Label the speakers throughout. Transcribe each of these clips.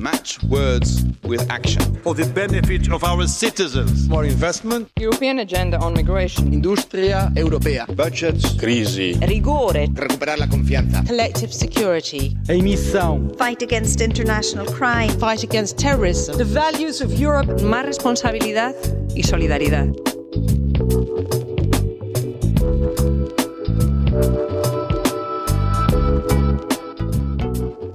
Speaker 1: match words with action.
Speaker 2: For the benefit of our citizens.
Speaker 3: More investment.
Speaker 4: European agenda on migration.
Speaker 3: Industria europea.
Speaker 1: Budgets.
Speaker 5: Crisi.
Speaker 6: Rigore.
Speaker 1: Recuperar la confianza.
Speaker 6: Collective security.
Speaker 3: Emissão.
Speaker 7: Fight against international crime.
Speaker 6: Fight against terrorism.
Speaker 4: The values of Europe.
Speaker 6: Más responsabilidad y solidaridad.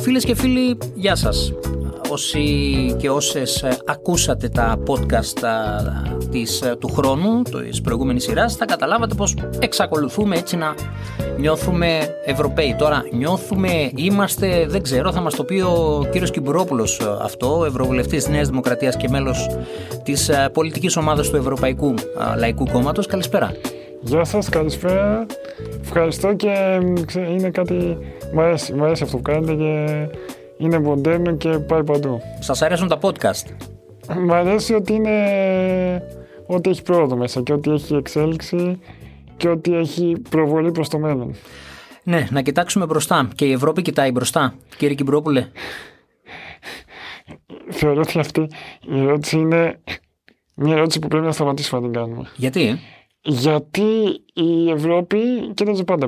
Speaker 8: Φίλες και φίλοι, γεια σας. Όσοι και όσες ακούσατε τα podcast της, του χρόνου, της προηγούμενης σειράς, θα καταλάβατε πως εξακολουθούμε έτσι να νιώθουμε Ευρωπαίοι. Τώρα νιώθουμε, είμαστε, δεν ξέρω, θα μας το πει ο κύριος Κυμπουρόπουλος αυτό, Ευρωβουλευτής της Νέας Δημοκρατίας και μέλος της πολιτικής ομάδας του Ευρωπαϊκού Λαϊκού Κόμματος. Καλησπέρα.
Speaker 9: Γεια σας, καλησπέρα. Ευχαριστώ και είναι κάτι, μου αρέσει, μου αρέσει αυτό που κάνετε και είναι μοντέρνο και πάει παντού.
Speaker 8: Σας αρέσουν τα podcast?
Speaker 9: Μ' αρέσει ότι είναι ότι έχει πρόοδο μέσα και ότι έχει εξέλιξη και ότι έχει προβολή προς το μέλλον.
Speaker 8: Ναι, να κοιτάξουμε μπροστά. Και η Ευρώπη κοιτάει μπροστά, κύριε Κυμπρόπουλε.
Speaker 9: Θεωρώ ότι αυτή η ερώτηση είναι μια ερώτηση που πρέπει να σταματήσουμε να την κάνουμε.
Speaker 8: Γιατί;
Speaker 9: Γιατί η Ευρώπη κοίταζε πάντα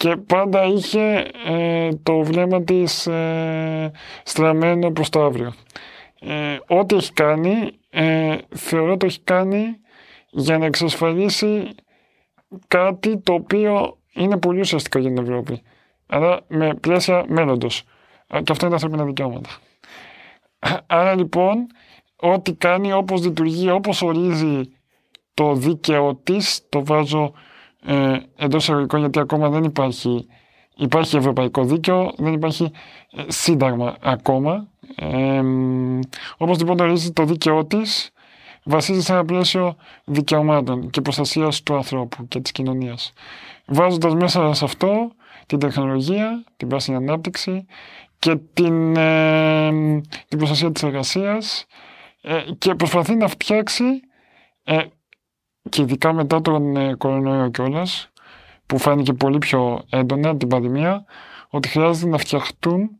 Speaker 9: Και πάντα είχε ε, το βλέμμα της ε, στραμμένο προς το αύριο. Ε, ό,τι έχει κάνει, ε, θεωρώ το έχει κάνει για να εξασφαλίσει κάτι το οποίο είναι πολύ ουσιαστικό για την Ευρώπη. Άρα με πλαίσια μέλλοντος. Και αυτό είναι τα ανθρώπινα δικαιώματα. Άρα λοιπόν, ό,τι κάνει, όπως λειτουργεί, όπως ορίζει το δίκαιο της, το βάζω ε, εντός εισαγωγικών γιατί ακόμα δεν υπάρχει, υπάρχει ευρωπαϊκό δίκαιο, δεν υπάρχει ε, σύνταγμα ακόμα. Ε, όπως λοιπόν ορίζει το δίκαιό της, βασίζεται σε ένα πλαίσιο δικαιωμάτων και προστασίας του ανθρώπου και της κοινωνίας. Βάζοντας μέσα σε αυτό την τεχνολογία, την πράσινη ανάπτυξη και την, ε, την προστασία της εργασίας ε, και προσπαθεί να φτιάξει ε, και ειδικά μετά τον ε, κορονοϊό κιόλας, που φάνηκε πολύ πιο έντονα την πανδημία, ότι χρειάζεται να φτιαχτούν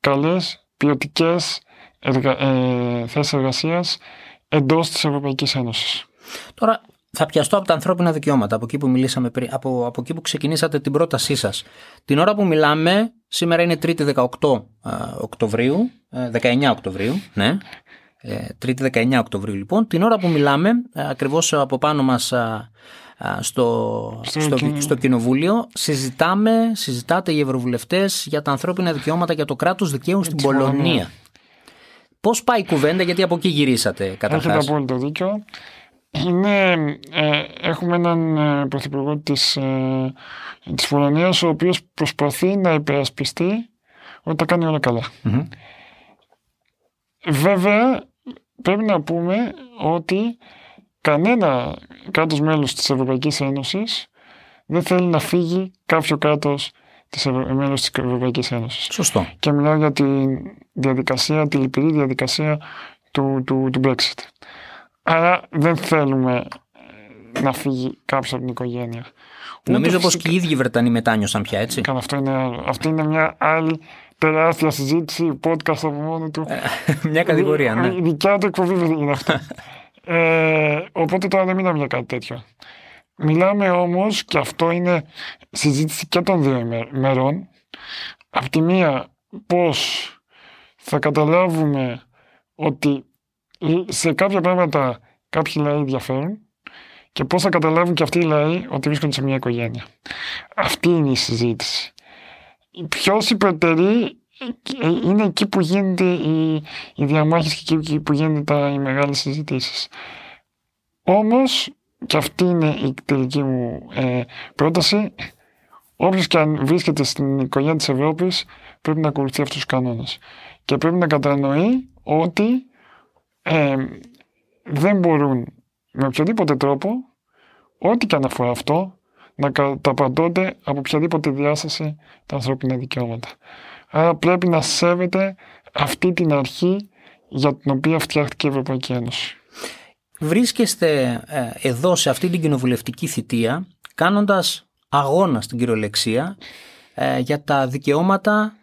Speaker 9: καλές ποιοτικές εργα... ε, θέσεις εργασίας εντός της Ευρωπαϊκής Ένωσης.
Speaker 8: Τώρα, θα πιαστώ από τα ανθρώπινα δικαιώματα, από εκεί που μιλήσαμε πριν, από, από εκεί που ξεκινήσατε την πρότασή σας. Την ώρα που μιλάμε, σήμερα είναι 3η 18 Οκτωβρίου, 19 ε, Οκτωβρίου, ναι. 3η ε, 19 Οκτωβρίου λοιπόν, την ώρα που μιλάμε, ε, ακριβώς από πάνω μας στο, στο, στο, κοινοβούλιο συζητάμε, συζητάτε οι ευρωβουλευτές για τα ανθρώπινα δικαιώματα για το κράτος δικαίου στην Πολωνία. Πώς πάει η κουβέντα, γιατί από εκεί γυρίσατε καταρχάς;
Speaker 9: Έχετε απόλυτο δίκιο. Είναι, ε, έχουμε έναν ε, πρωθυπουργό της, ε, της Πολωνίας ο οποίος προσπαθεί να υπερασπιστεί ότι τα κάνει όλα Βέβαια, πρέπει να πούμε ότι κανένα κράτος μέλος της Ευρωπαϊκής Ένωσης δεν θέλει να φύγει κάποιο κράτος της Ευρω... μέλος της Ευρωπαϊκής Ένωσης.
Speaker 8: Σωστό.
Speaker 9: Και μιλάω για τη διαδικασία, τη λυπηρή διαδικασία του, του, του Brexit. Άρα δεν θέλουμε ε, να φύγει κάποιος από την οικογένεια.
Speaker 8: Νομίζω πως και οι ίδιοι Βρετανοί μετάνιωσαν πια, έτσι.
Speaker 9: Καλά, αυτό είναι, αυτό είναι μια άλλη τεράστια συζήτηση, podcast από μόνο του.
Speaker 8: Ε, μια κατηγορία, ναι.
Speaker 9: Η δικιά του εκπομπή είναι αυτή. ε, οπότε τώρα δεν μιλάμε για κάτι τέτοιο. Μιλάμε όμως, και αυτό είναι συζήτηση και των δύο μερών, από τη μία πώς θα καταλάβουμε ότι σε κάποια πράγματα κάποιοι λαοί διαφέρουν και πώς θα καταλάβουν και αυτοί οι λαοί ότι βρίσκονται σε μια οικογένεια. Αυτή είναι η συζήτηση πιο υπερτερεί είναι εκεί που γίνεται οι, οι διαμάχες και εκεί που γίνονται τα, οι μεγάλες συζητήσεις. Όμως, και αυτή είναι η τελική μου ε, πρόταση, όποιος και αν βρίσκεται στην οικογένεια της Ευρώπης πρέπει να ακολουθεί αυτούς τους κανόνες. Και πρέπει να κατανοεί ότι ε, δεν μπορούν με οποιοδήποτε τρόπο, ό,τι και αν αφορά αυτό, να καταπαντώνται από οποιαδήποτε διάσταση τα ανθρώπινα δικαιώματα. Άρα πρέπει να σέβεται αυτή την αρχή για την οποία φτιάχτηκε η Ευρωπαϊκή Ένωση.
Speaker 8: Βρίσκεστε ε, εδώ σε αυτή την κοινοβουλευτική θητεία κάνοντας αγώνα στην κυριολεξία ε, για τα δικαιώματα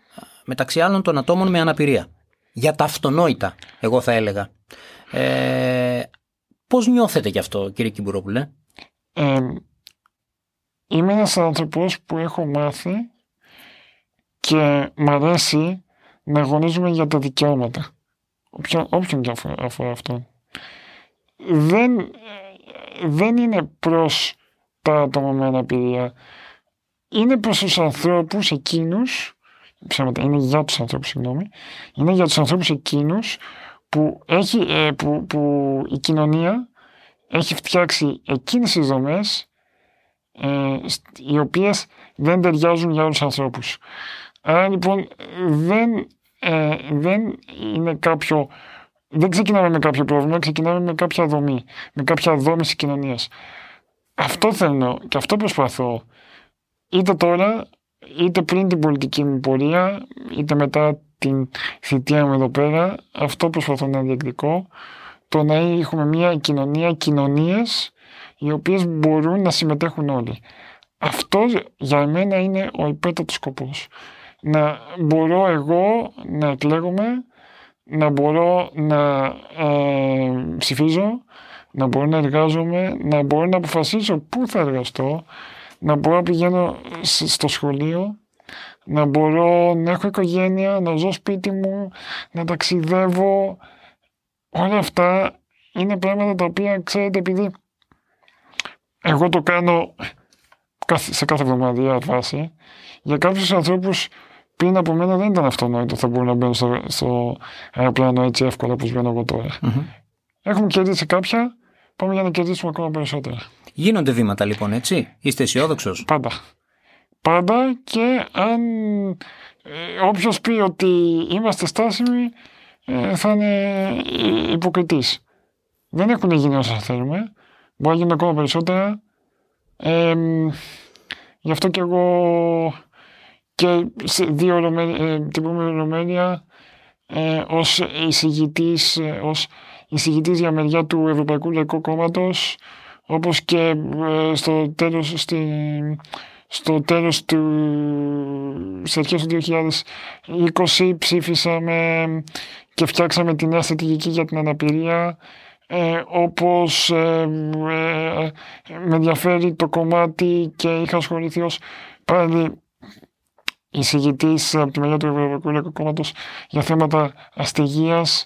Speaker 8: μεταξύ άλλων των ατόμων με αναπηρία. Για τα αυτονόητα, εγώ θα έλεγα. Ε, πώς νιώθετε γι' αυτό, κύριε Κιμπουρόπουλε;
Speaker 9: Ε, είμαι ένας άνθρωπος που έχω μάθει και μ' αρέσει να αγωνίζουμε για τα δικαιώματα. Όποιον, όποιον και αφορά, αφορά αυτό. Δεν, ε, δεν είναι προς τα άτομα με αναπηρία. Είναι προς τους ανθρώπους εκείνους ψέματα, είναι για τους ανθρώπους, συγγνώμη, είναι για τους ανθρώπους εκείνους που, έχει, ε, που, που η κοινωνία έχει φτιάξει εκείνες τις δομές ε, σ- οι οποίες δεν ταιριάζουν για όλους τους ανθρώπους. Άρα λοιπόν δεν, ε, δεν είναι κάποιο δεν ξεκινάμε με κάποιο πρόβλημα, ξεκινάμε με κάποια δομή, με κάποια δόμηση κοινωνίας. Αυτό θέλω και αυτό προσπαθώ είτε τώρα, είτε πριν την πολιτική μου πορεία, είτε μετά την θητεία μου εδώ πέρα, αυτό προσπαθώ να διεκδικώ, το να έχουμε μια κοινωνία, κοινωνίες, οι οποίες μπορούν να συμμετέχουν όλοι. Αυτός για μένα είναι ο υπέτατος σκοπός. Να μπορώ εγώ να εκλέγομαι, να μπορώ να ε, ψηφίζω, να μπορώ να εργάζομαι, να μπορώ να αποφασίσω πού θα εργαστώ, να μπορώ να πηγαίνω σ- στο σχολείο, να μπορώ να έχω οικογένεια, να ζω σπίτι μου, να ταξιδεύω. Όλα αυτά είναι πράγματα τα οποία, ξέρετε, επειδή εγώ το κάνω κάθε- σε κάθε εβδομαδιαία βάση, για κάποιους ανθρώπους πριν από μένα δεν ήταν αυτονόητο θα μπορούν να μπαίνουν στο, στο αεροπλάνο έτσι εύκολα όπως μπαίνω εγώ τώρα. Έχουμε κερδίσει κάποια, πάμε για να κερδίσουμε ακόμα περισσότερα.
Speaker 8: Γίνονται βήματα λοιπόν, έτσι; Είστε αισιόδοξος;
Speaker 9: Πάντα. Πάντα και αν ε, όποιος πει ότι είμαστε στάσιμοι ε, θα είναι ε, υποκριτής. Δεν έχουν γίνει όσα θέλουμε. Μπορεί να γίνουν ακόμα περισσότερα. Ε, μ, γι' αυτό και εγώ και σε δύο ολομέλ- ε, την προηγούμενη ολομέλεια ε, ως εισηγητής, ε, ως εισηγητής για μεριά του Ευρωπαϊκού Λαϊκού Κόμματος όπως και ε, στο τέλος στη, στο τέλος του στις αρχές του 2020 ψήφισαμε και φτιάξαμε τη νέα στρατηγική για την αναπηρία ε, όπως ε, ε, με ενδιαφέρει το κομμάτι και είχα ασχοληθεί ως πάλι εισηγητής από τη μεριά του Ευρωπαϊκού Λαϊκού Κόμματος για θέματα αστεγίας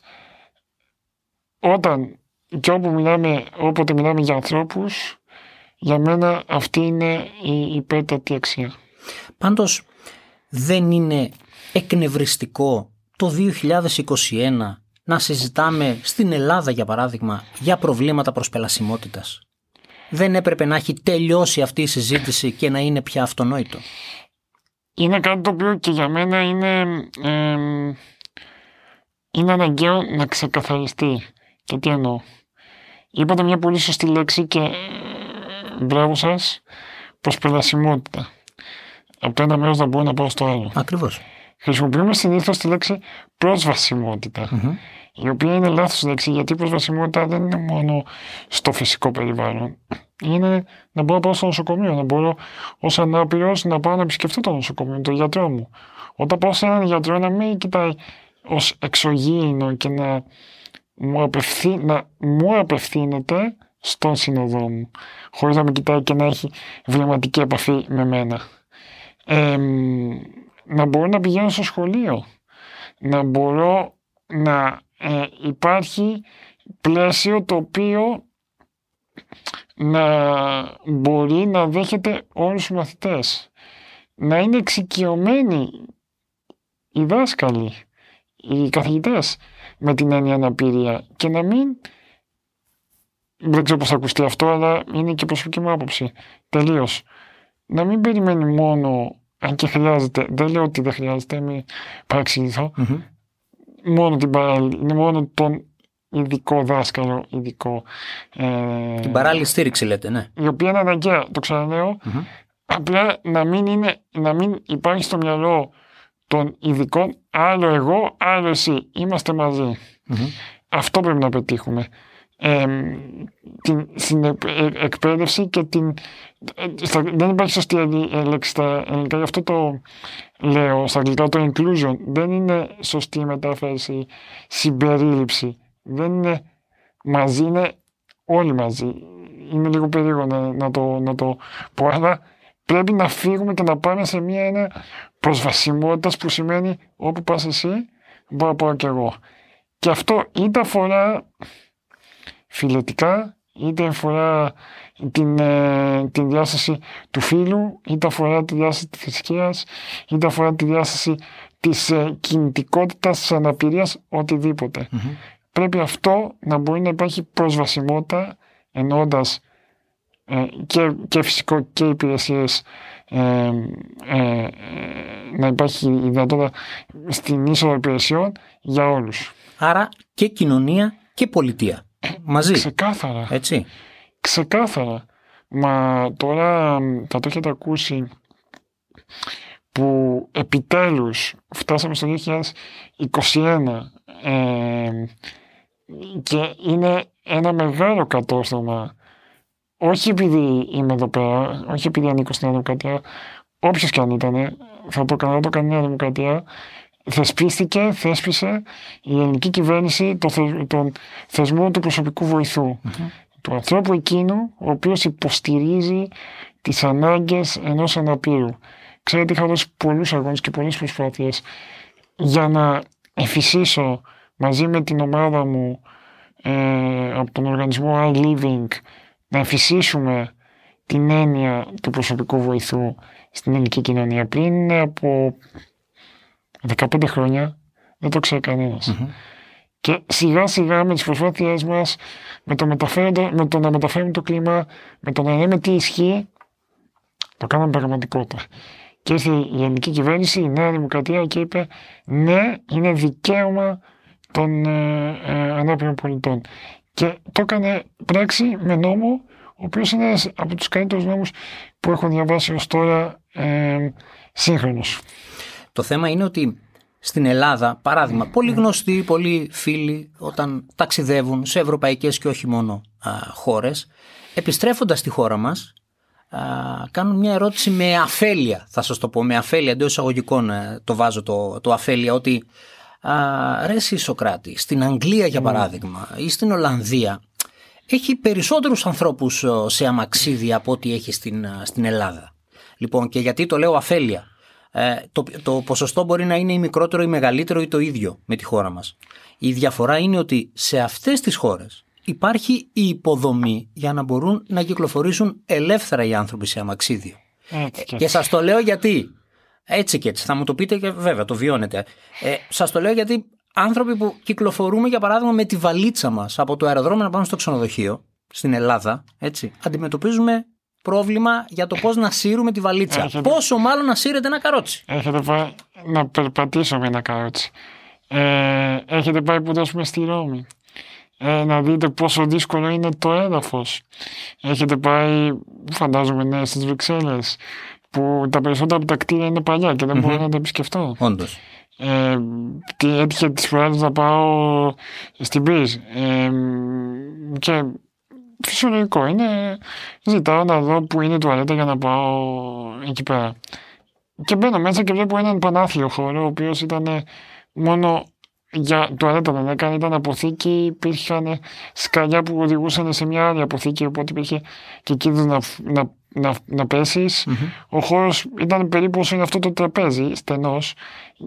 Speaker 9: όταν και όπου μιλάμε, όποτε μιλάμε για ανθρώπους για μένα αυτή είναι η υπέρτατη αξία.
Speaker 8: Πάντως δεν είναι εκνευριστικό το 2021 να συζητάμε στην Ελλάδα για παράδειγμα για προβλήματα προσπελασιμότητας. Δεν έπρεπε να έχει τελειώσει αυτή η συζήτηση και να είναι πια αυτονόητο.
Speaker 9: Είναι κάτι το οποίο και για μένα είναι, εμ, είναι αναγκαίο να ξεκαθαριστεί. Και τι εννοώ. Είπατε μια πολύ σωστή λέξη και ε, μπράβο σας, προσπελασιμότητα. Από το ένα μέρος να μπορώ να πάω στο άλλο.
Speaker 8: Ακριβώς.
Speaker 9: Χρησιμοποιούμε συνήθως τη λέξη προσβασιμότητα, η οποία είναι λάθος λέξη γιατί η προσβασιμότητα δεν είναι μόνο στο φυσικό περιβάλλον. Είναι να μπορώ να πάω στο νοσοκομείο, να μπορώ ως ανάπηρος να πάω να επισκεφτώ το νοσοκομείο, τον γιατρό μου. Όταν πάω σε έναν γιατρό να μην κοιτάει ως εξωγήινο και να μου, απευθύ, να μου απευθύνεται στον σύνοδό μου, χωρίς να με κοιτάει και να έχει βλεμματική επαφή με μένα. Ε, να μπορώ να πηγαίνω στο σχολείο, να μπορώ να ε, υπάρχει πλαίσιο το οποίο να μπορεί να δέχεται όλους τους μαθητές. Να είναι εξοικειωμένοι οι δάσκαλοι, οι καθηγητές με την έννοια αναπηρία και να μην δεν ξέρω πώς θα ακουστεί αυτό αλλά είναι και προσωπική μου άποψη τελείως να μην περιμένει μόνο αν και χρειάζεται, δεν λέω ότι δεν χρειάζεται, μην παραξηγηθώ, μόνο την παράλληλη, είναι μόνο τον ειδικό δάσκαλο, ειδικό. Ε,
Speaker 8: Την παράλληλη στήριξη λέτε, ναι.
Speaker 9: η οποία είναι αναγκαία, το ξαναλέω, απλά να μην, είναι, να μην υπάρχει στο μυαλό των ειδικών άλλο εγώ, άλλο εσύ. Είμαστε μαζί. Αυτό πρέπει να πετύχουμε. Ε, την, στην εκ- ε, εκπαίδευση και την. ε, στα- δεν υπάρχει σωστή ε, λέξη στα ελληνικά, γι' αυτό το λέω στα αγγλικά το inclusion. Δεν είναι σωστή η μετάφραση συμπερίληψη. Δεν είναι μαζί, είναι όλοι μαζί. Είναι λίγο περίεργο να, να, το, να το πω, αλλά πρέπει να φύγουμε και να πάμε σε μια ένα προσβασιμότητας που σημαίνει όπου πας εσύ, μπορώ να πάω κι εγώ. Και αυτό είτε αφορά φιλετικά, είτε αφορά την, ε, την διάσταση του φίλου, είτε αφορά τη διάσταση της θρησκείας, είτε αφορά τη διάσταση της ε, κινητικότητας, της αναπηρίας, οτιδήποτε. Πρέπει αυτό να μπορεί να υπάρχει προσβασιμότητα, εννοώντας ε, και, και φυσικό και υπηρεσίες ε, ε, ε, να υπάρχει η δυνατότητα στην είσοδο υπηρεσιών για όλους.
Speaker 8: Άρα και κοινωνία και πολιτεία. Μαζί.
Speaker 9: Ξεκάθαρα.
Speaker 8: Έτσι.
Speaker 9: Ξεκάθαρα. Μα τώρα μ, θα το έχετε ακούσει που επιτέλους φτάσαμε στο 2021 ε, και είναι ένα μεγάλο κατόρθωμα όχι επειδή είμαι εδώ πέρα, όχι επειδή ανήκω στην Δημοκρατία, όποιος και αν ήταν, θα το έκανα, θα το έκανε η Νέα Δημοκρατία, θεσπίστηκε, θέσπισε η ελληνική κυβέρνηση το θε, τον θεσμό του προσωπικού βοηθού. Του ανθρώπου εκείνου, ο οποίος υποστηρίζει τις ανάγκες ενός αναπήρου. Ξέρετε, είχα δώσει πολλούς αγώνες και πολλές προσπάθειες για να εφησίσω μαζί με την ομάδα μου ε, από τον οργανισμό iLiving να εφησίσουμε την έννοια του προσωπικού βοηθού στην ελληνική κοινωνία. Πριν από 15 χρόνια δεν το ξέρει κανένας. Και σιγά σιγά με τις προσπάθειές μας, με το, μεταφέροντα- με το να μεταφέρουμε το κλίμα, με το να λέμε τι ισχύει, το κάναμε πραγματικότητα. Και ήρθε η ελληνική κυβέρνηση, η Νέα Δημοκρατία και είπε ναι, είναι δικαίωμα των ε, ε, ανάπηρων πολιτών. Και το έκανε πράξη με νόμο, ο οποίος είναι ένας από τους καλύτερους νόμους που έχω διαβάσει ως τώρα ε, σύγχρονος.
Speaker 8: Το θέμα είναι ότι στην Ελλάδα, παράδειγμα, πολύ γνωστοί, πολλοί φίλοι όταν ταξιδεύουν σε ευρωπαϊκές και όχι μόνο α, χώρες, επιστρέφοντας στη χώρα μας, α, κάνουν μια ερώτηση με αφέλεια, θα σας το πω, με αφέλεια, εντός εισαγωγικών ε, το βάζω το, το αφέλεια, ότι α, ρε εσύ Σοκράτη, στην Αγγλία για παράδειγμα ή στην Ολλανδία, έχει περισσότερους ανθρώπους ε, σε αμαξίδια από ό,τι έχει στην, ε, στην Ελλάδα. Λοιπόν, και γιατί το λέω αφέλεια; Ε, το, το ποσοστό μπορεί να είναι ή μικρότερο ή μεγαλύτερο ή το ίδιο με τη χώρα μας. Η διαφορά είναι ότι σε αυτές τις χώρες υπάρχει η υποδομή για να μπορούν να κυκλοφορήσουν ελεύθερα οι άνθρωποι σε αμαξίδιο.
Speaker 9: Έτσι και
Speaker 8: Και σας το λέω γιατί. Έτσι και έτσι. Θα μου το πείτε και βέβαια το βιώνετε. Ε, σας το λέω γιατί άνθρωποι που κυκλοφορούμε για παράδειγμα με τη βαλίτσα μας από το αεροδρόμιο να πάμε στο ξενοδοχείο στην Ελλάδα, έτσι, αντιμετωπίζουμε πρόβλημα για το πώς να σύρουμε τη βαλίτσα.
Speaker 9: Έχετε-
Speaker 8: Πόσο μάλλον να σύρετε ένα καρότσι.
Speaker 9: Έχετε πάει να περπατήσω με ένα καρότσι. Ε, έχετε πάει που πούμε στη Ρώμη; Ε, να δείτε πόσο δύσκολο είναι το έδαφος. Έχετε πάει, φαντάζομαι, ναι, στις Βρυξέλλες, που τα περισσότερα από τα κτίρια είναι παλιά και δεν μπορώ να τα επισκεφτώ.
Speaker 8: Όντως.
Speaker 9: Ε, τι έτυχε τις φορές να πάω στην Πρίζ. Ε, και φυσιολογικό είναι, ζητάω να δω που είναι η τουαλέτα για να πάω εκεί πέρα. Και μπαίνω μέσα και βλέπω έναν πανάθλιο χώρο, ο οποίος ήταν μόνο για τουαλέτα δεν έκανε, ήταν αποθήκη, υπήρχαν σκαλιά που οδηγούσαν σε μια άλλη αποθήκη, οπότε υπήρχε και κίνδυνος να, να, να, να πεσεις Ο χώρος ήταν περίπου όσο είναι αυτό το τραπέζι, στενός,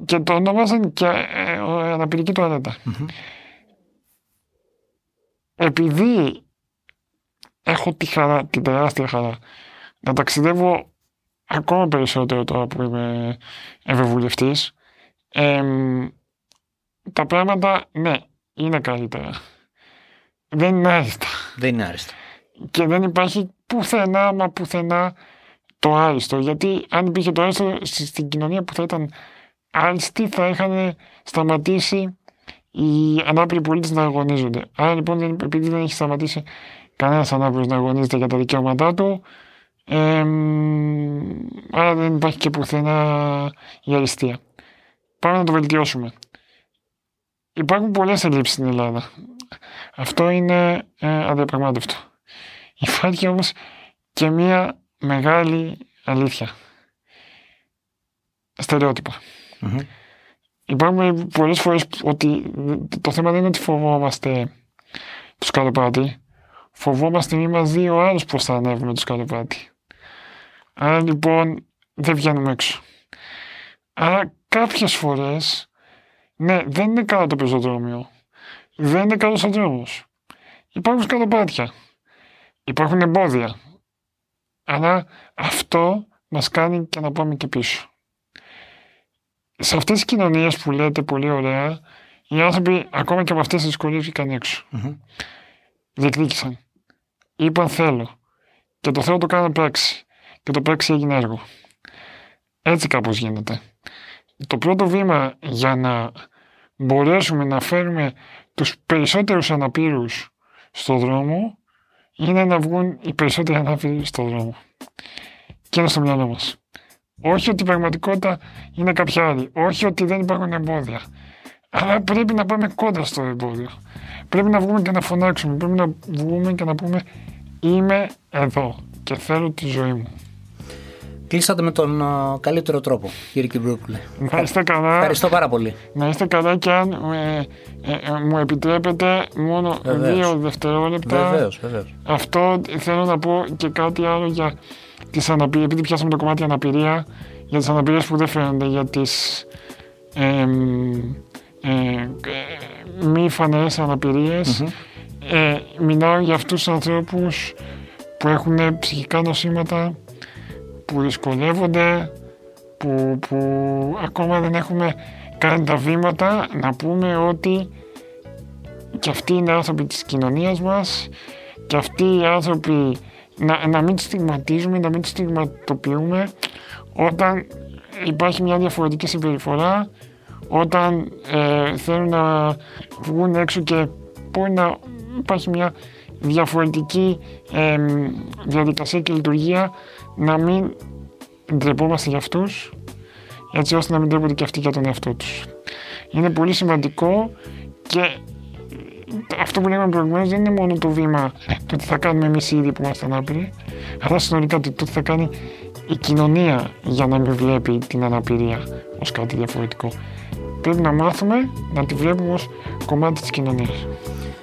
Speaker 9: και το ονομάζαν και ε, ε, αναπηρική τουαλέτα. Επειδή έχω τη χαρά, την τεράστια χαρά, να ταξιδεύω ακόμα περισσότερο τώρα που είμαι ευρωβουλευτής, εμ, τα πράγματα, ναι, είναι καλύτερα. Δεν είναι άριστα.
Speaker 8: Δεν είναι άριστο.
Speaker 9: Και δεν υπάρχει πουθενά, μα πουθενά το άριστο. Γιατί αν υπήρχε το άριστο στη- στην κοινωνία που θα ήταν άριστη, θα είχαν σταματήσει οι ανάπηροι πολίτες να αγωνίζονται. Άρα λοιπόν, δεν- επειδή δεν έχει σταματήσει κανένας ανάπηρο να αγωνίζεται για τα δικαιώματά του, εμ, άρα δεν υπάρχει και πουθενά η αριστεία. Πάμε να το βελτιώσουμε. Υπάρχουν πολλές ελλείψεις στην Ελλάδα. Αυτό είναι ε, αδιαπραγμάτευτο. Υπάρχει όμως και μία μεγάλη αλήθεια. Στερεότυπα.
Speaker 8: Μμμ.
Speaker 9: Υπάρχουν πολλές φορές ότι το θέμα δεν είναι ότι φοβόμαστε τους σκαλοπάτι. Φοβόμαστε μη μας δει ο άλλος πώς θα ανέβουμε του σκαλοπάτι. Άρα λοιπόν δεν βγαίνουμε έξω. Άρα κάποιες φορές, ναι, δεν είναι καλά το πεζοδρόμιο. Δεν είναι καλός ο δρόμος. Υπάρχουν σκαλοπάτια. Υπάρχουν εμπόδια. Αλλά αυτό μας κάνει και να πάμε και πίσω. Σε αυτές τις κοινωνίες που λέτε πολύ ωραία, οι άνθρωποι ακόμα και από αυτές τις δυσκολίες βγήκαν έξω.
Speaker 8: Μμμ.
Speaker 9: Διεκδίκησαν. Είπαν θέλω. Και το θέλω το κάνανε πράξη. Και το πράξη έγινε έργο. Έτσι κάπως γίνεται. Το πρώτο βήμα για να μπορέσουμε να φέρουμε τους περισσότερους αναπήρους στο δρόμο είναι να βγουν οι περισσότεροι ανάπηροι στο δρόμο. Και είναι στο μυαλό μας. Όχι ότι η πραγματικότητα είναι κάποια άλλη. Όχι ότι δεν υπάρχουν εμπόδια. Αλλά πρέπει να πάμε κόντρα στο εμπόδιο. Πρέπει να βγούμε και να φωνάξουμε. Πρέπει να βγούμε και να πούμε είμαι εδώ και θέλω τη ζωή μου.
Speaker 8: Κλείσατε με τον α, καλύτερο τρόπο, κύριε Κιμπρούκλε.
Speaker 9: Να είστε καλά.
Speaker 8: Ευχαριστώ πάρα πολύ.
Speaker 9: Να είστε καλά και αν ε, ε, ε, μου επιτρέπετε μόνο
Speaker 8: Βεβαίως.
Speaker 9: δύο δευτερόλεπτα.
Speaker 8: Βεβαίως, βεβαίως.
Speaker 9: Αυτό θέλω να πω και κάτι άλλο για τις αναπηρίες, επειδή πιάσαμε το κομμάτι αναπηρία, για τις αναπηρίες που δεν φαίνονται, για τις ε, ε, ε, μη φανερές αναπηρίες. Ε, μιλάω για αυτούς τους ανθρώπους που έχουν ψυχικά νοσήματα, που δυσκολεύονται, που, που ακόμα δεν έχουμε κάνει τα βήματα, να πούμε ότι και αυτοί είναι άνθρωποι της κοινωνίας μας και αυτοί οι άνθρωποι να, να μην τους στιγματίζουμε, να μην τους στιγματοποιούμε όταν υπάρχει μια διαφορετική συμπεριφορά, όταν ε, θέλουν να βγουν έξω και μπορεί να υπάρχει μια διαφορετική ε, διαδικασία και λειτουργία, να μην ντρεπόμαστε για αυτούς, έτσι ώστε να μην ντρέπονται και αυτοί για τον εαυτό τους. Είναι πολύ σημαντικό και αυτό που λέγαμε προηγουμένως δεν είναι μόνο το βήμα το τι θα κάνουμε εμείς οι ίδιοι που είμαστε ανάπηροι, αλλά συνολικά το τι θα κάνει η κοινωνία για να μην βλέπει την αναπηρία ως κάτι διαφορετικό. Πρέπει να μάθουμε να τη βλέπουμε ως κομμάτι της κοινωνίας.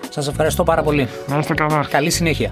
Speaker 8: Σας ευχαριστώ πάρα πολύ.
Speaker 9: Να είστε καλά.
Speaker 8: Καλή συνέχεια.